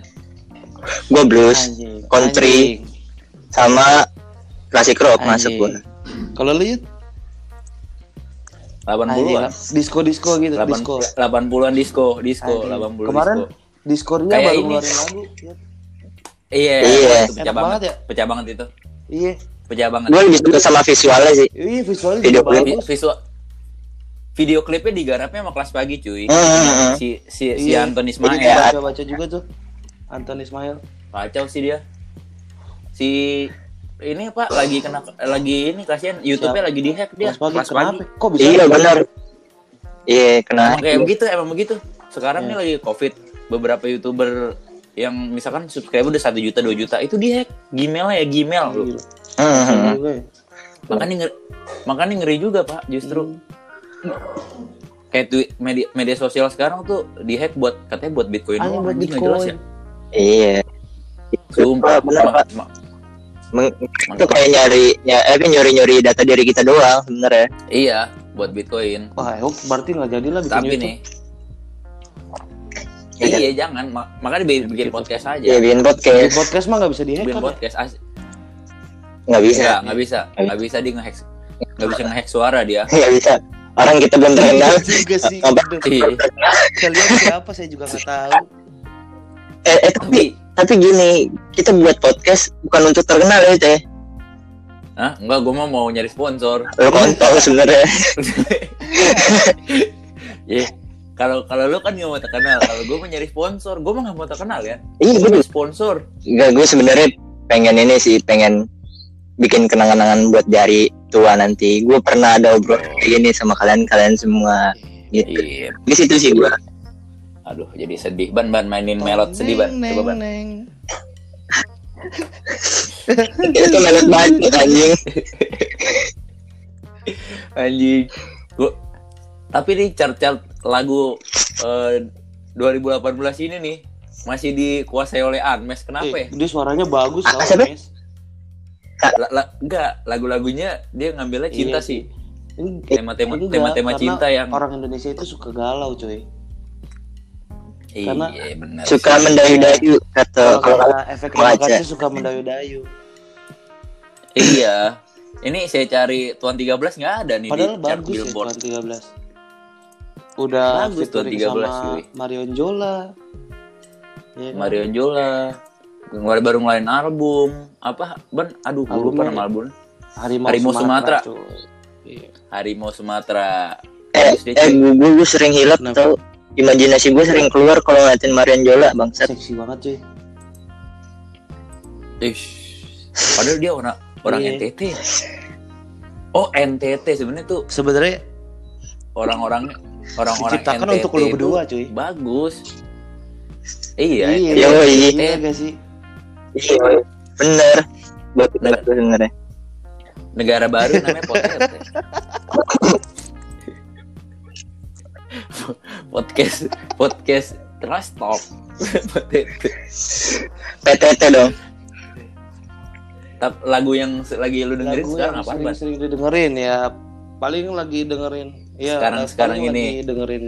[SPEAKER 3] Gue blues
[SPEAKER 2] Anjing.
[SPEAKER 3] country. sama klasik rock
[SPEAKER 2] Anjing.
[SPEAKER 3] masuk gue.
[SPEAKER 2] Kalau lu Yud?
[SPEAKER 1] 80-an
[SPEAKER 2] disco disco gitu, disco.
[SPEAKER 1] 80-an disco disco
[SPEAKER 2] Anjing.
[SPEAKER 1] 80
[SPEAKER 2] Kemarin
[SPEAKER 1] disco Kayak
[SPEAKER 2] baru
[SPEAKER 1] ini.
[SPEAKER 2] ngeluarin lagu.
[SPEAKER 1] Iya
[SPEAKER 3] Iya.
[SPEAKER 1] pecah banget
[SPEAKER 2] banget ya.
[SPEAKER 1] pecah banget itu
[SPEAKER 2] Iya.
[SPEAKER 1] pecah banget
[SPEAKER 3] Gue lebih suka sama visualnya sih.
[SPEAKER 2] Iya visualnya
[SPEAKER 3] Video
[SPEAKER 2] juga
[SPEAKER 3] klip.
[SPEAKER 2] bagus.
[SPEAKER 1] visual video klipnya digarapnya sama kelas pagi cuy
[SPEAKER 3] Hmm, hmm, hmm.
[SPEAKER 1] si si si
[SPEAKER 2] Iya.
[SPEAKER 1] Anton Ismail
[SPEAKER 2] baca baca juga tuh. Anton Ismail.
[SPEAKER 1] kacau sih dia si ini pak lagi kena lagi ini kasihan YouTube-nya lagi dihack dia
[SPEAKER 2] Kelas pagi. Kenapa?
[SPEAKER 1] pagi
[SPEAKER 2] Kok bisa?
[SPEAKER 3] Iya benar. Iya kena.
[SPEAKER 1] emang kayak begitu emang begitu sekarang
[SPEAKER 2] Iya.
[SPEAKER 1] nih lagi covid beberapa youtuber yang misalkan subscriber udah satu juta dua juta itu dihack gmailnya ya gmail lu
[SPEAKER 2] Gila.
[SPEAKER 3] Hmm, hmm, hmm.
[SPEAKER 2] Gue.
[SPEAKER 1] makanya ngeri, makanya ngeri juga pak justru kayak tweet media media sosial sekarang tuh dihack buat katanya buat bitcoin doang,
[SPEAKER 2] buat
[SPEAKER 1] nggak jelas ya
[SPEAKER 2] Bitcoin.
[SPEAKER 3] Iya.
[SPEAKER 1] sumpah
[SPEAKER 3] Bener,
[SPEAKER 1] Ma-
[SPEAKER 3] Pak. Meng- itu kayak nyari ya eh nyuri nyuri data diri kita doang sebenarnya.
[SPEAKER 1] iya buat bitcoin
[SPEAKER 2] Wah, ya, berarti nggak jadi lah bikin
[SPEAKER 1] tapi
[SPEAKER 2] YouTube.
[SPEAKER 1] nih
[SPEAKER 3] Iya.
[SPEAKER 1] iya jangan Ma- makanya bikin, bikin podcast aja
[SPEAKER 3] Iya bikin
[SPEAKER 2] Di
[SPEAKER 3] podcast
[SPEAKER 2] podcast mah nggak bisa dihack
[SPEAKER 1] bikin
[SPEAKER 2] kan? ya?
[SPEAKER 1] podcast as
[SPEAKER 3] nggak bisa.
[SPEAKER 1] nggak nggak bisa nggak bisa dia ngehack nggak bisa ngehack suara dia
[SPEAKER 3] Nggak bisa. Orang kita belum terkenal.
[SPEAKER 2] Iya juga sih.
[SPEAKER 1] Iya.
[SPEAKER 2] Kalian siapa saya juga nggak tahu.
[SPEAKER 3] Eh, eh tapi
[SPEAKER 1] tapi
[SPEAKER 3] gini kita buat podcast bukan untuk terkenal ya teh.
[SPEAKER 1] ah enggak gue mau mau nyari sponsor
[SPEAKER 3] Lo kontol sebenarnya. [laughs]
[SPEAKER 1] ya kalau kalau lu kan nggak mau terkenal kalau gue mau nyari sponsor gue mah nggak mau terkenal ya
[SPEAKER 3] Iya
[SPEAKER 1] gue sponsor
[SPEAKER 3] Enggak, gue sebenarnya pengen ini sih, pengen bikin kenangan-kenangan buat jari tua nanti. Gue pernah ada obrol kayak gini sama kalian-kalian semua. Gitu.
[SPEAKER 1] iya
[SPEAKER 3] Di situ sih gue.
[SPEAKER 1] Aduh jadi sedih. Ban ban mainin melot. Sedih ban.
[SPEAKER 2] Neng,
[SPEAKER 1] coba ban.
[SPEAKER 2] neng.
[SPEAKER 3] Itu melet banget anjing.
[SPEAKER 1] anjing. Gua tapi nih chart-chart lagu eh, 2018 ini nih masih dikuasai oleh Anmes. Kenapa
[SPEAKER 2] Eh,
[SPEAKER 1] ya?
[SPEAKER 2] dia suaranya bagus
[SPEAKER 3] Ah,
[SPEAKER 2] tau,
[SPEAKER 3] siapa?
[SPEAKER 2] Mes.
[SPEAKER 1] La- la- enggak lagu-lagunya dia ngambilnya cinta
[SPEAKER 2] Iya.
[SPEAKER 1] sih.
[SPEAKER 2] Ini
[SPEAKER 1] tema-tema tema-tema cinta yang
[SPEAKER 2] orang Indonesia itu suka galau,
[SPEAKER 1] iya
[SPEAKER 2] karena
[SPEAKER 1] benar
[SPEAKER 3] Suka
[SPEAKER 1] sih.
[SPEAKER 3] mendayu-dayu kata
[SPEAKER 2] Kalau efek kasih suka mendayu-dayu.
[SPEAKER 1] iya ini saya cari tuan 13 nggak ada nih
[SPEAKER 2] Padahal
[SPEAKER 1] di
[SPEAKER 2] bagus ya Tuan 13. Udah
[SPEAKER 1] Bagus Tuan
[SPEAKER 2] featuring
[SPEAKER 1] 13,
[SPEAKER 2] sama
[SPEAKER 1] cuy.
[SPEAKER 2] Marion Jola. Iya kan?
[SPEAKER 1] Marion Jola ngeluarin baru ngeluarin album apa ban aduh gue lupa nama album
[SPEAKER 2] Harimau,
[SPEAKER 1] Harimau Sumatera.
[SPEAKER 2] cuy. Iya.
[SPEAKER 1] Harimau Sumatera
[SPEAKER 3] eh, eh gue, gue, gue sering hilap tau. Imajinasi gue sering keluar kalau ngeliatin Marian Jola bangsat.
[SPEAKER 2] Seksi banget cuy.
[SPEAKER 1] Ish. Padahal dia orang orang
[SPEAKER 2] Iya.
[SPEAKER 1] NTT. Oh NTT sebenarnya tuh
[SPEAKER 2] Sebenarnya
[SPEAKER 1] orang-orang orang-orang
[SPEAKER 2] diciptakan
[SPEAKER 1] NTT
[SPEAKER 2] untuk lu
[SPEAKER 1] itu
[SPEAKER 2] berdua cuy.
[SPEAKER 1] Bagus. Iya.
[SPEAKER 2] iya,
[SPEAKER 3] Yo,
[SPEAKER 2] iya,
[SPEAKER 3] iya.
[SPEAKER 2] iya gak sih?
[SPEAKER 3] Iya, bener. Buat
[SPEAKER 1] Nah.
[SPEAKER 3] itu sebenarnya.
[SPEAKER 1] Negara baru namanya Potete. [laughs] podcast podcast Trust Talk. Potete.
[SPEAKER 3] PTT dong.
[SPEAKER 1] Lagu yang lagi lu dengerin
[SPEAKER 2] Lagu
[SPEAKER 1] sekarang apa, Ban?
[SPEAKER 2] sering-sering didengerin ya paling lagi dengerin ya
[SPEAKER 1] Sekarang- sekarang
[SPEAKER 2] lagi
[SPEAKER 1] ini.
[SPEAKER 2] dengerin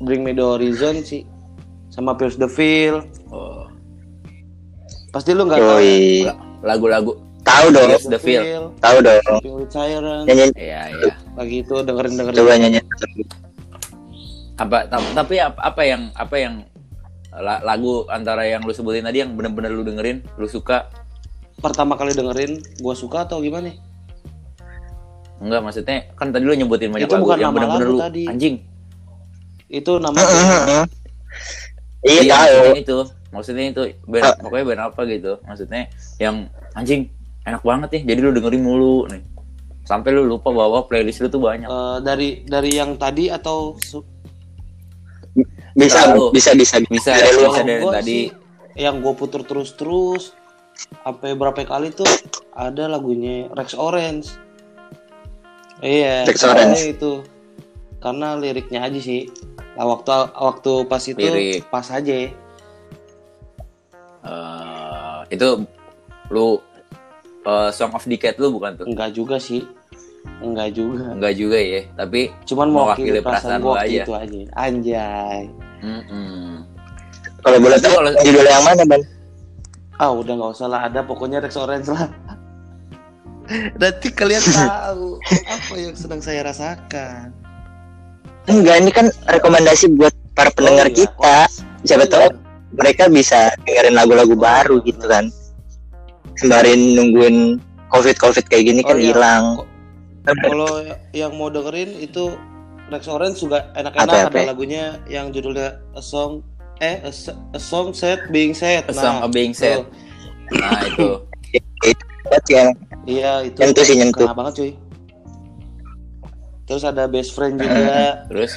[SPEAKER 2] Bring Me The Horizon sih sama Pierce the Veil
[SPEAKER 1] Oh,
[SPEAKER 2] pasti lu nggak tahu ya?
[SPEAKER 1] Lagu-lagu
[SPEAKER 3] Tahu dong.
[SPEAKER 1] Pierce the Veil.
[SPEAKER 3] Tahu dong. Nyanyi
[SPEAKER 1] Iya, iya.
[SPEAKER 2] lagi itu dengerin dengerin
[SPEAKER 3] coba nyanyi.
[SPEAKER 1] Apa ta- tapi apa, yang apa yang la- lagu antara yang lu sebutin tadi yang bener-bener lu dengerin, lu suka?
[SPEAKER 2] pertama kali dengerin gua suka atau gimana
[SPEAKER 1] Enggak, maksudnya kan tadi lu nyebutin banyak
[SPEAKER 2] Itu
[SPEAKER 1] lagu
[SPEAKER 2] bukan
[SPEAKER 1] yang
[SPEAKER 2] nama
[SPEAKER 1] bener-bener
[SPEAKER 2] lagu
[SPEAKER 1] lu
[SPEAKER 2] tadi.
[SPEAKER 1] anjing.
[SPEAKER 2] itu nama
[SPEAKER 3] Iya tahu.
[SPEAKER 1] maksudnya itu. Maksudnya itu band,
[SPEAKER 3] Ah.
[SPEAKER 1] pokoknya band apa gitu. Maksudnya yang anjing enak banget nih. Jadi lu dengerin mulu nih. Sampai lu lupa bahwa playlist lu tuh banyak.
[SPEAKER 2] Eh, dari dari yang tadi atau su-
[SPEAKER 3] Bisa
[SPEAKER 1] Tahu.
[SPEAKER 3] bisa bisa
[SPEAKER 1] Bisa
[SPEAKER 3] Dari lu.
[SPEAKER 1] bisa dari tadi.
[SPEAKER 2] sih yang gue puter terus terus sampai berapa kali tuh ada lagunya Rex Orange iya
[SPEAKER 3] Rex Orange.
[SPEAKER 2] itu karena liriknya aja sih nah, waktu waktu pas itu
[SPEAKER 1] Lirik.
[SPEAKER 2] pas aja
[SPEAKER 1] Eh, itu lu eh, Song of Decade lu bukan tuh?
[SPEAKER 2] enggak juga sih Enggak juga.
[SPEAKER 1] Enggak juga ya, tapi
[SPEAKER 2] Cuman
[SPEAKER 1] Mewakili
[SPEAKER 2] perasaan
[SPEAKER 1] perasaan
[SPEAKER 2] gue
[SPEAKER 1] lu aja.
[SPEAKER 2] gitu aja. Anjay.
[SPEAKER 1] mm-mm.
[SPEAKER 3] Kalau boleh tahu
[SPEAKER 1] Kalau-
[SPEAKER 3] judul yang mana, Ban?
[SPEAKER 2] Ah udah nggak usah lah ada pokoknya Rex Orange lah. [laughs] Nanti kalian [laughs] tahu apa yang sedang saya rasakan.
[SPEAKER 3] Enggak, ini kan rekomendasi buat para pendengar
[SPEAKER 2] Oh, iya.
[SPEAKER 3] kita. Siapa
[SPEAKER 2] Oh,
[SPEAKER 3] tahu
[SPEAKER 2] iya.
[SPEAKER 3] mereka bisa dengerin lagu-lagu baru gitu kan. Sembarin nungguin covid-covid kayak gini kan
[SPEAKER 2] Oh, iya. Kalau yang mau dengerin itu Rex Orange juga enak-enak ada
[SPEAKER 3] apa?
[SPEAKER 2] lagunya yang judulnya A Song eh A, Song Set Being Said.
[SPEAKER 1] A Song of Being Said.
[SPEAKER 2] tuh.
[SPEAKER 1] Nah, itu. [laughs]
[SPEAKER 3] Yang
[SPEAKER 2] Iya itu
[SPEAKER 3] Nyentuh sih, nyentuh.
[SPEAKER 2] kena banget cuy. Terus ada Best Friend juga. [laughs]
[SPEAKER 1] Terus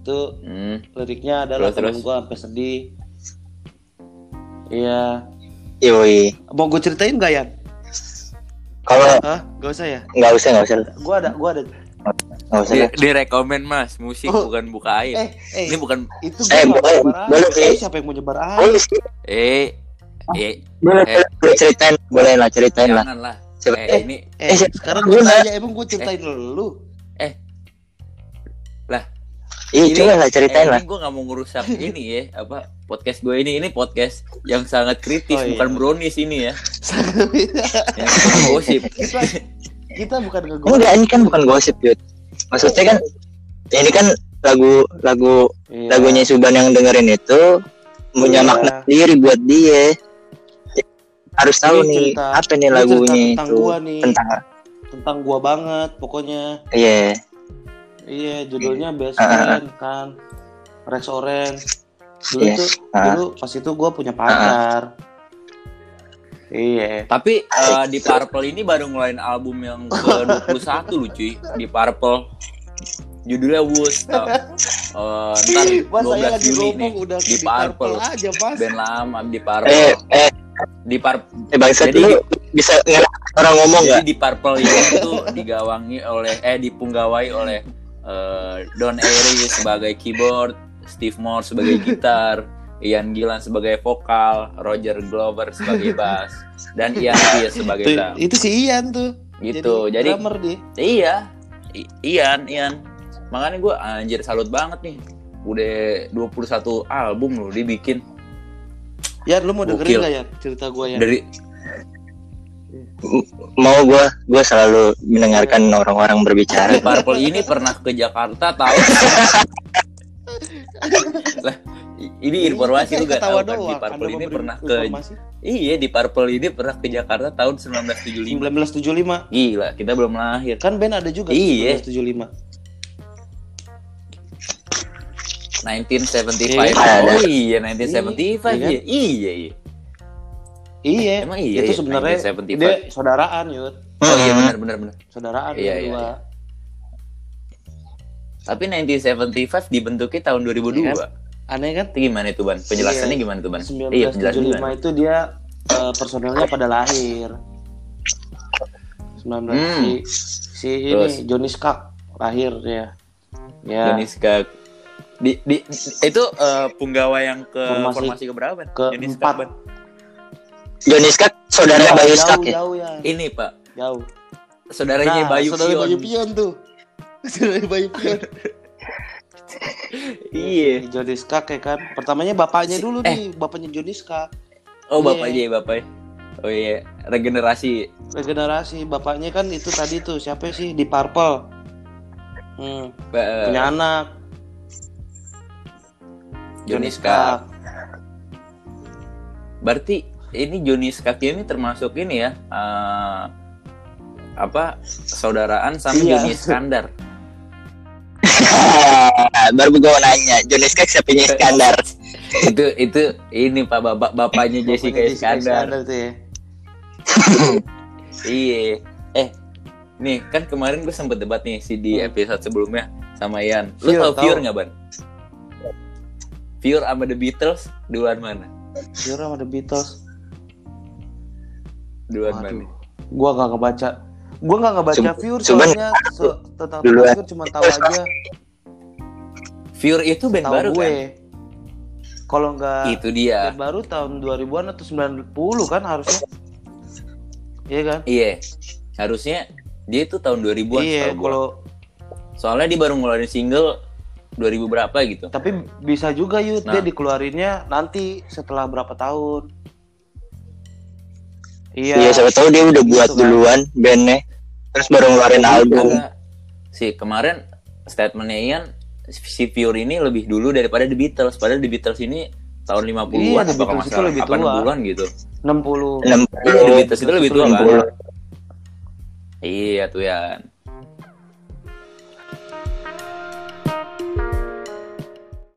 [SPEAKER 2] tuh
[SPEAKER 1] hmm,
[SPEAKER 2] liriknya adalah
[SPEAKER 1] Terus, terus.
[SPEAKER 2] gue sampai sedih. Iya.
[SPEAKER 3] yoi.
[SPEAKER 2] Mau gue ceritain gak ya?
[SPEAKER 3] Kalau
[SPEAKER 2] Hah? Gak usah ya?
[SPEAKER 3] nggak usah nggak usah
[SPEAKER 2] Gue ada, gue ada.
[SPEAKER 3] nggak usah.
[SPEAKER 1] di,
[SPEAKER 3] dah.
[SPEAKER 1] direkomen Mas, musik
[SPEAKER 2] Oh.
[SPEAKER 1] bukan buka air.
[SPEAKER 2] Eh, eh,
[SPEAKER 1] Ini bukan
[SPEAKER 2] itu
[SPEAKER 3] Eh, boleh, boleh sih.
[SPEAKER 2] Siapa yang mau nyebar air?
[SPEAKER 3] Boleh sih.
[SPEAKER 1] eh eh
[SPEAKER 3] Boleh,
[SPEAKER 1] Eh.
[SPEAKER 3] boleh ceritain, boleh lah ceritain lah.
[SPEAKER 1] jangan lah.
[SPEAKER 3] Coba.
[SPEAKER 1] Eh, ini
[SPEAKER 2] Eh,
[SPEAKER 3] Eh,
[SPEAKER 2] sekarang
[SPEAKER 3] gue
[SPEAKER 2] tanya, emang gue ceritain lu?
[SPEAKER 3] Iya,
[SPEAKER 1] Ini-
[SPEAKER 3] coba lah ceritain
[SPEAKER 1] eh,
[SPEAKER 3] lah.
[SPEAKER 1] ini gue nggak mau ngerusak ini ya apa podcast gue ini ini podcast yang sangat kritis
[SPEAKER 2] Oh, iya.
[SPEAKER 1] bukan brownies ini ya yang [laughs] bukan gosip
[SPEAKER 2] kita, kita bukan ngegosip.
[SPEAKER 3] Enggak, ini kan bukan gosip, Yud. Maksudnya kan ini kan lagu lagu
[SPEAKER 2] Iya.
[SPEAKER 3] lagunya Suban yang dengerin itu punya
[SPEAKER 2] Iya.
[SPEAKER 3] makna sendiri buat dia. Harus tahu
[SPEAKER 2] Ini
[SPEAKER 3] nih
[SPEAKER 2] cerita-
[SPEAKER 3] apa nih lagunya
[SPEAKER 2] tentang
[SPEAKER 3] itu
[SPEAKER 2] gua nih.
[SPEAKER 3] tentang
[SPEAKER 2] tentang gua banget pokoknya.
[SPEAKER 3] iya
[SPEAKER 2] Iya, judulnya Best
[SPEAKER 3] Ah, ah,
[SPEAKER 2] Friend kan. Rex Orange. Dulu
[SPEAKER 3] Iya,
[SPEAKER 2] tuh,
[SPEAKER 3] ah.
[SPEAKER 2] dulu pas itu gua punya pacar. Iya.
[SPEAKER 1] tapi eh, di Purple ini baru ngeluarin album yang ke 21 lu cuy di Purple judulnya Woos tau. Eh, ntar
[SPEAKER 2] Mas saya
[SPEAKER 1] 12
[SPEAKER 2] lagi
[SPEAKER 1] Juli nih
[SPEAKER 2] udah
[SPEAKER 1] di
[SPEAKER 2] di
[SPEAKER 1] Purple.
[SPEAKER 2] Purple aja, Mas.
[SPEAKER 1] band lama di
[SPEAKER 3] eh
[SPEAKER 1] Purple
[SPEAKER 3] eh
[SPEAKER 1] di Par
[SPEAKER 3] eh
[SPEAKER 1] Jadi-
[SPEAKER 3] lu bisa ngelak orang ngomong
[SPEAKER 1] jadi
[SPEAKER 3] nggak
[SPEAKER 1] di Purple ini tuh digawangi oleh eh dipunggawai oleh eh, Don Airy sebagai keyboard, Steve Moore sebagai [laughs] gitar, Ian Gillan sebagai vokal, Roger Glover sebagai bass, dan Ian Pearce sebagai drum.
[SPEAKER 2] itu si Ian tuh.
[SPEAKER 1] Gitu. Jadi,
[SPEAKER 2] drummer dia.
[SPEAKER 1] iya, I- Ian, Ian. Makanya gue anjir salut banget nih. Udah 21 album loh dibikin
[SPEAKER 2] Ya, lu mau dengerin
[SPEAKER 1] Gokil.
[SPEAKER 2] gak ya cerita gua ya?
[SPEAKER 1] dari
[SPEAKER 3] mau gua gua selalu mendengarkan orang-orang berbicara
[SPEAKER 1] di Purple ini pernah ke Jakarta tahun lah ini informasi lu gak tahu kan di
[SPEAKER 2] Anda
[SPEAKER 1] ini pernah ke
[SPEAKER 2] informasi.
[SPEAKER 1] iya di Purple ini pernah ke Jakarta tahun 1975
[SPEAKER 2] 1975.
[SPEAKER 1] gila kita belum lahir
[SPEAKER 2] Kan band ada juga
[SPEAKER 1] Iya.
[SPEAKER 2] 1975.
[SPEAKER 1] 1975
[SPEAKER 3] Iya.
[SPEAKER 1] oh iya 1975
[SPEAKER 2] Iya,
[SPEAKER 1] iya iya iya
[SPEAKER 2] Iya.
[SPEAKER 1] Emang iya
[SPEAKER 2] itu
[SPEAKER 1] ya,
[SPEAKER 2] sebenarnya
[SPEAKER 1] 1975.
[SPEAKER 2] dia saudaraan, Yud.
[SPEAKER 1] oh iya benar benar benar
[SPEAKER 2] Saudaraan
[SPEAKER 1] Iya, iya,
[SPEAKER 2] dua.
[SPEAKER 1] iya. tapi 1975 dibentuknya tahun 2002
[SPEAKER 2] Iya kan? Aneh kan?
[SPEAKER 1] itu gimana itu ban penjelasannya
[SPEAKER 2] Iya.
[SPEAKER 1] gimana tuh ban iya penjelasannya
[SPEAKER 2] 1975 itu dia eh, personelnya pada lahir. 19
[SPEAKER 1] Hmm.
[SPEAKER 2] si, si
[SPEAKER 1] Terus?
[SPEAKER 2] ini Johnny Skak lahir ya. Ya.
[SPEAKER 1] Johnny Skak di, di itu eh, punggawa yang ke
[SPEAKER 2] Formasi-
[SPEAKER 1] formasi, ke berapa?
[SPEAKER 2] Ke
[SPEAKER 1] Johnny Skak,
[SPEAKER 2] empat.
[SPEAKER 1] Ban.
[SPEAKER 3] Johnny Skak saudara
[SPEAKER 2] Jauh,
[SPEAKER 3] Bayu Skak ya
[SPEAKER 2] jauh ya.
[SPEAKER 1] Ini Pak,
[SPEAKER 2] Jauh.
[SPEAKER 1] saudaranya
[SPEAKER 2] Nah,
[SPEAKER 1] Bayu
[SPEAKER 2] saudara
[SPEAKER 1] Pion.
[SPEAKER 2] Bayu Pion tuh. [laughs] Saudara Bayu Pion. [laughs]
[SPEAKER 1] Iya.
[SPEAKER 2] Johnny Skak ya kan. Pertamanya bapaknya
[SPEAKER 1] Si-
[SPEAKER 2] dulu
[SPEAKER 1] eh.
[SPEAKER 2] nih, bapaknya Johnny Skak.
[SPEAKER 1] Oh,
[SPEAKER 2] Iya.
[SPEAKER 1] bapaknya, bapaknya. Oh iya, regenerasi.
[SPEAKER 2] Regenerasi bapaknya kan itu tadi tuh siapa sih di Purple. Hmm,
[SPEAKER 1] Ba-
[SPEAKER 2] punya anak
[SPEAKER 1] Johnny Skak. Berarti ini Johnny Skak ini termasuk ini ya eh, apa saudaraan sama
[SPEAKER 2] Iya.
[SPEAKER 1] Johnny Skandar. [laughs]
[SPEAKER 3] baru gua mau nanya Johnny Skak siapanya Iskandar [laughs]
[SPEAKER 1] itu itu ini Pak bapak bapaknya Jessica
[SPEAKER 2] Bapaknya
[SPEAKER 1] Iskandar.
[SPEAKER 2] tuh ya. [laughs]
[SPEAKER 1] Iya. Eh, nih kan kemarin gue sempet debat nih si di
[SPEAKER 2] Hmm.
[SPEAKER 1] episode sebelumnya sama Ian. Lu
[SPEAKER 2] View,
[SPEAKER 1] tau. Viewer nggak ban? Viewer sama The Beatles duluan mana?
[SPEAKER 2] Jura sama The Beatles.
[SPEAKER 1] Duluan
[SPEAKER 2] Waduh.
[SPEAKER 1] mana?
[SPEAKER 2] Gua gak ngebaca. Gua gak ngebaca
[SPEAKER 3] Cum-
[SPEAKER 2] Viewer
[SPEAKER 3] cuman-
[SPEAKER 2] soalnya se- tentang
[SPEAKER 3] Duluan.
[SPEAKER 2] Viewer cuma tahu aja
[SPEAKER 1] Viewer itu band
[SPEAKER 2] tahu
[SPEAKER 1] baru
[SPEAKER 2] gue.
[SPEAKER 1] kan?
[SPEAKER 2] Kalau nggak
[SPEAKER 1] Itu dia.
[SPEAKER 2] band baru tahun 2000-an atau 90 kan harusnya. Iya kan?
[SPEAKER 1] Iya. Harusnya Dia itu tahun 2000-an
[SPEAKER 2] iya kalau
[SPEAKER 1] Soalnya dia baru ngeluarin single 2000 berapa gitu.
[SPEAKER 2] tapi bisa juga yuk
[SPEAKER 1] Nah.
[SPEAKER 2] dia dikeluarinnya nanti setelah berapa tahun iya
[SPEAKER 3] Iya, siapa tahu dia udah buat
[SPEAKER 2] Gitu kan.
[SPEAKER 3] duluan bandnya. Terus baru ngeluarin album.
[SPEAKER 1] Si kemarin statementnya Ian si Pure ini lebih dulu daripada The Beatles. Padahal The Beatles ini tahun 50-an
[SPEAKER 2] Iya, The
[SPEAKER 1] apa kalau
[SPEAKER 2] Beatles itu lebih tua.
[SPEAKER 1] 60-an gitu.
[SPEAKER 2] 60
[SPEAKER 3] Enam
[SPEAKER 1] Iya, The Beatles itu lebih tua kan?
[SPEAKER 3] 60.
[SPEAKER 1] Iya tuh ya.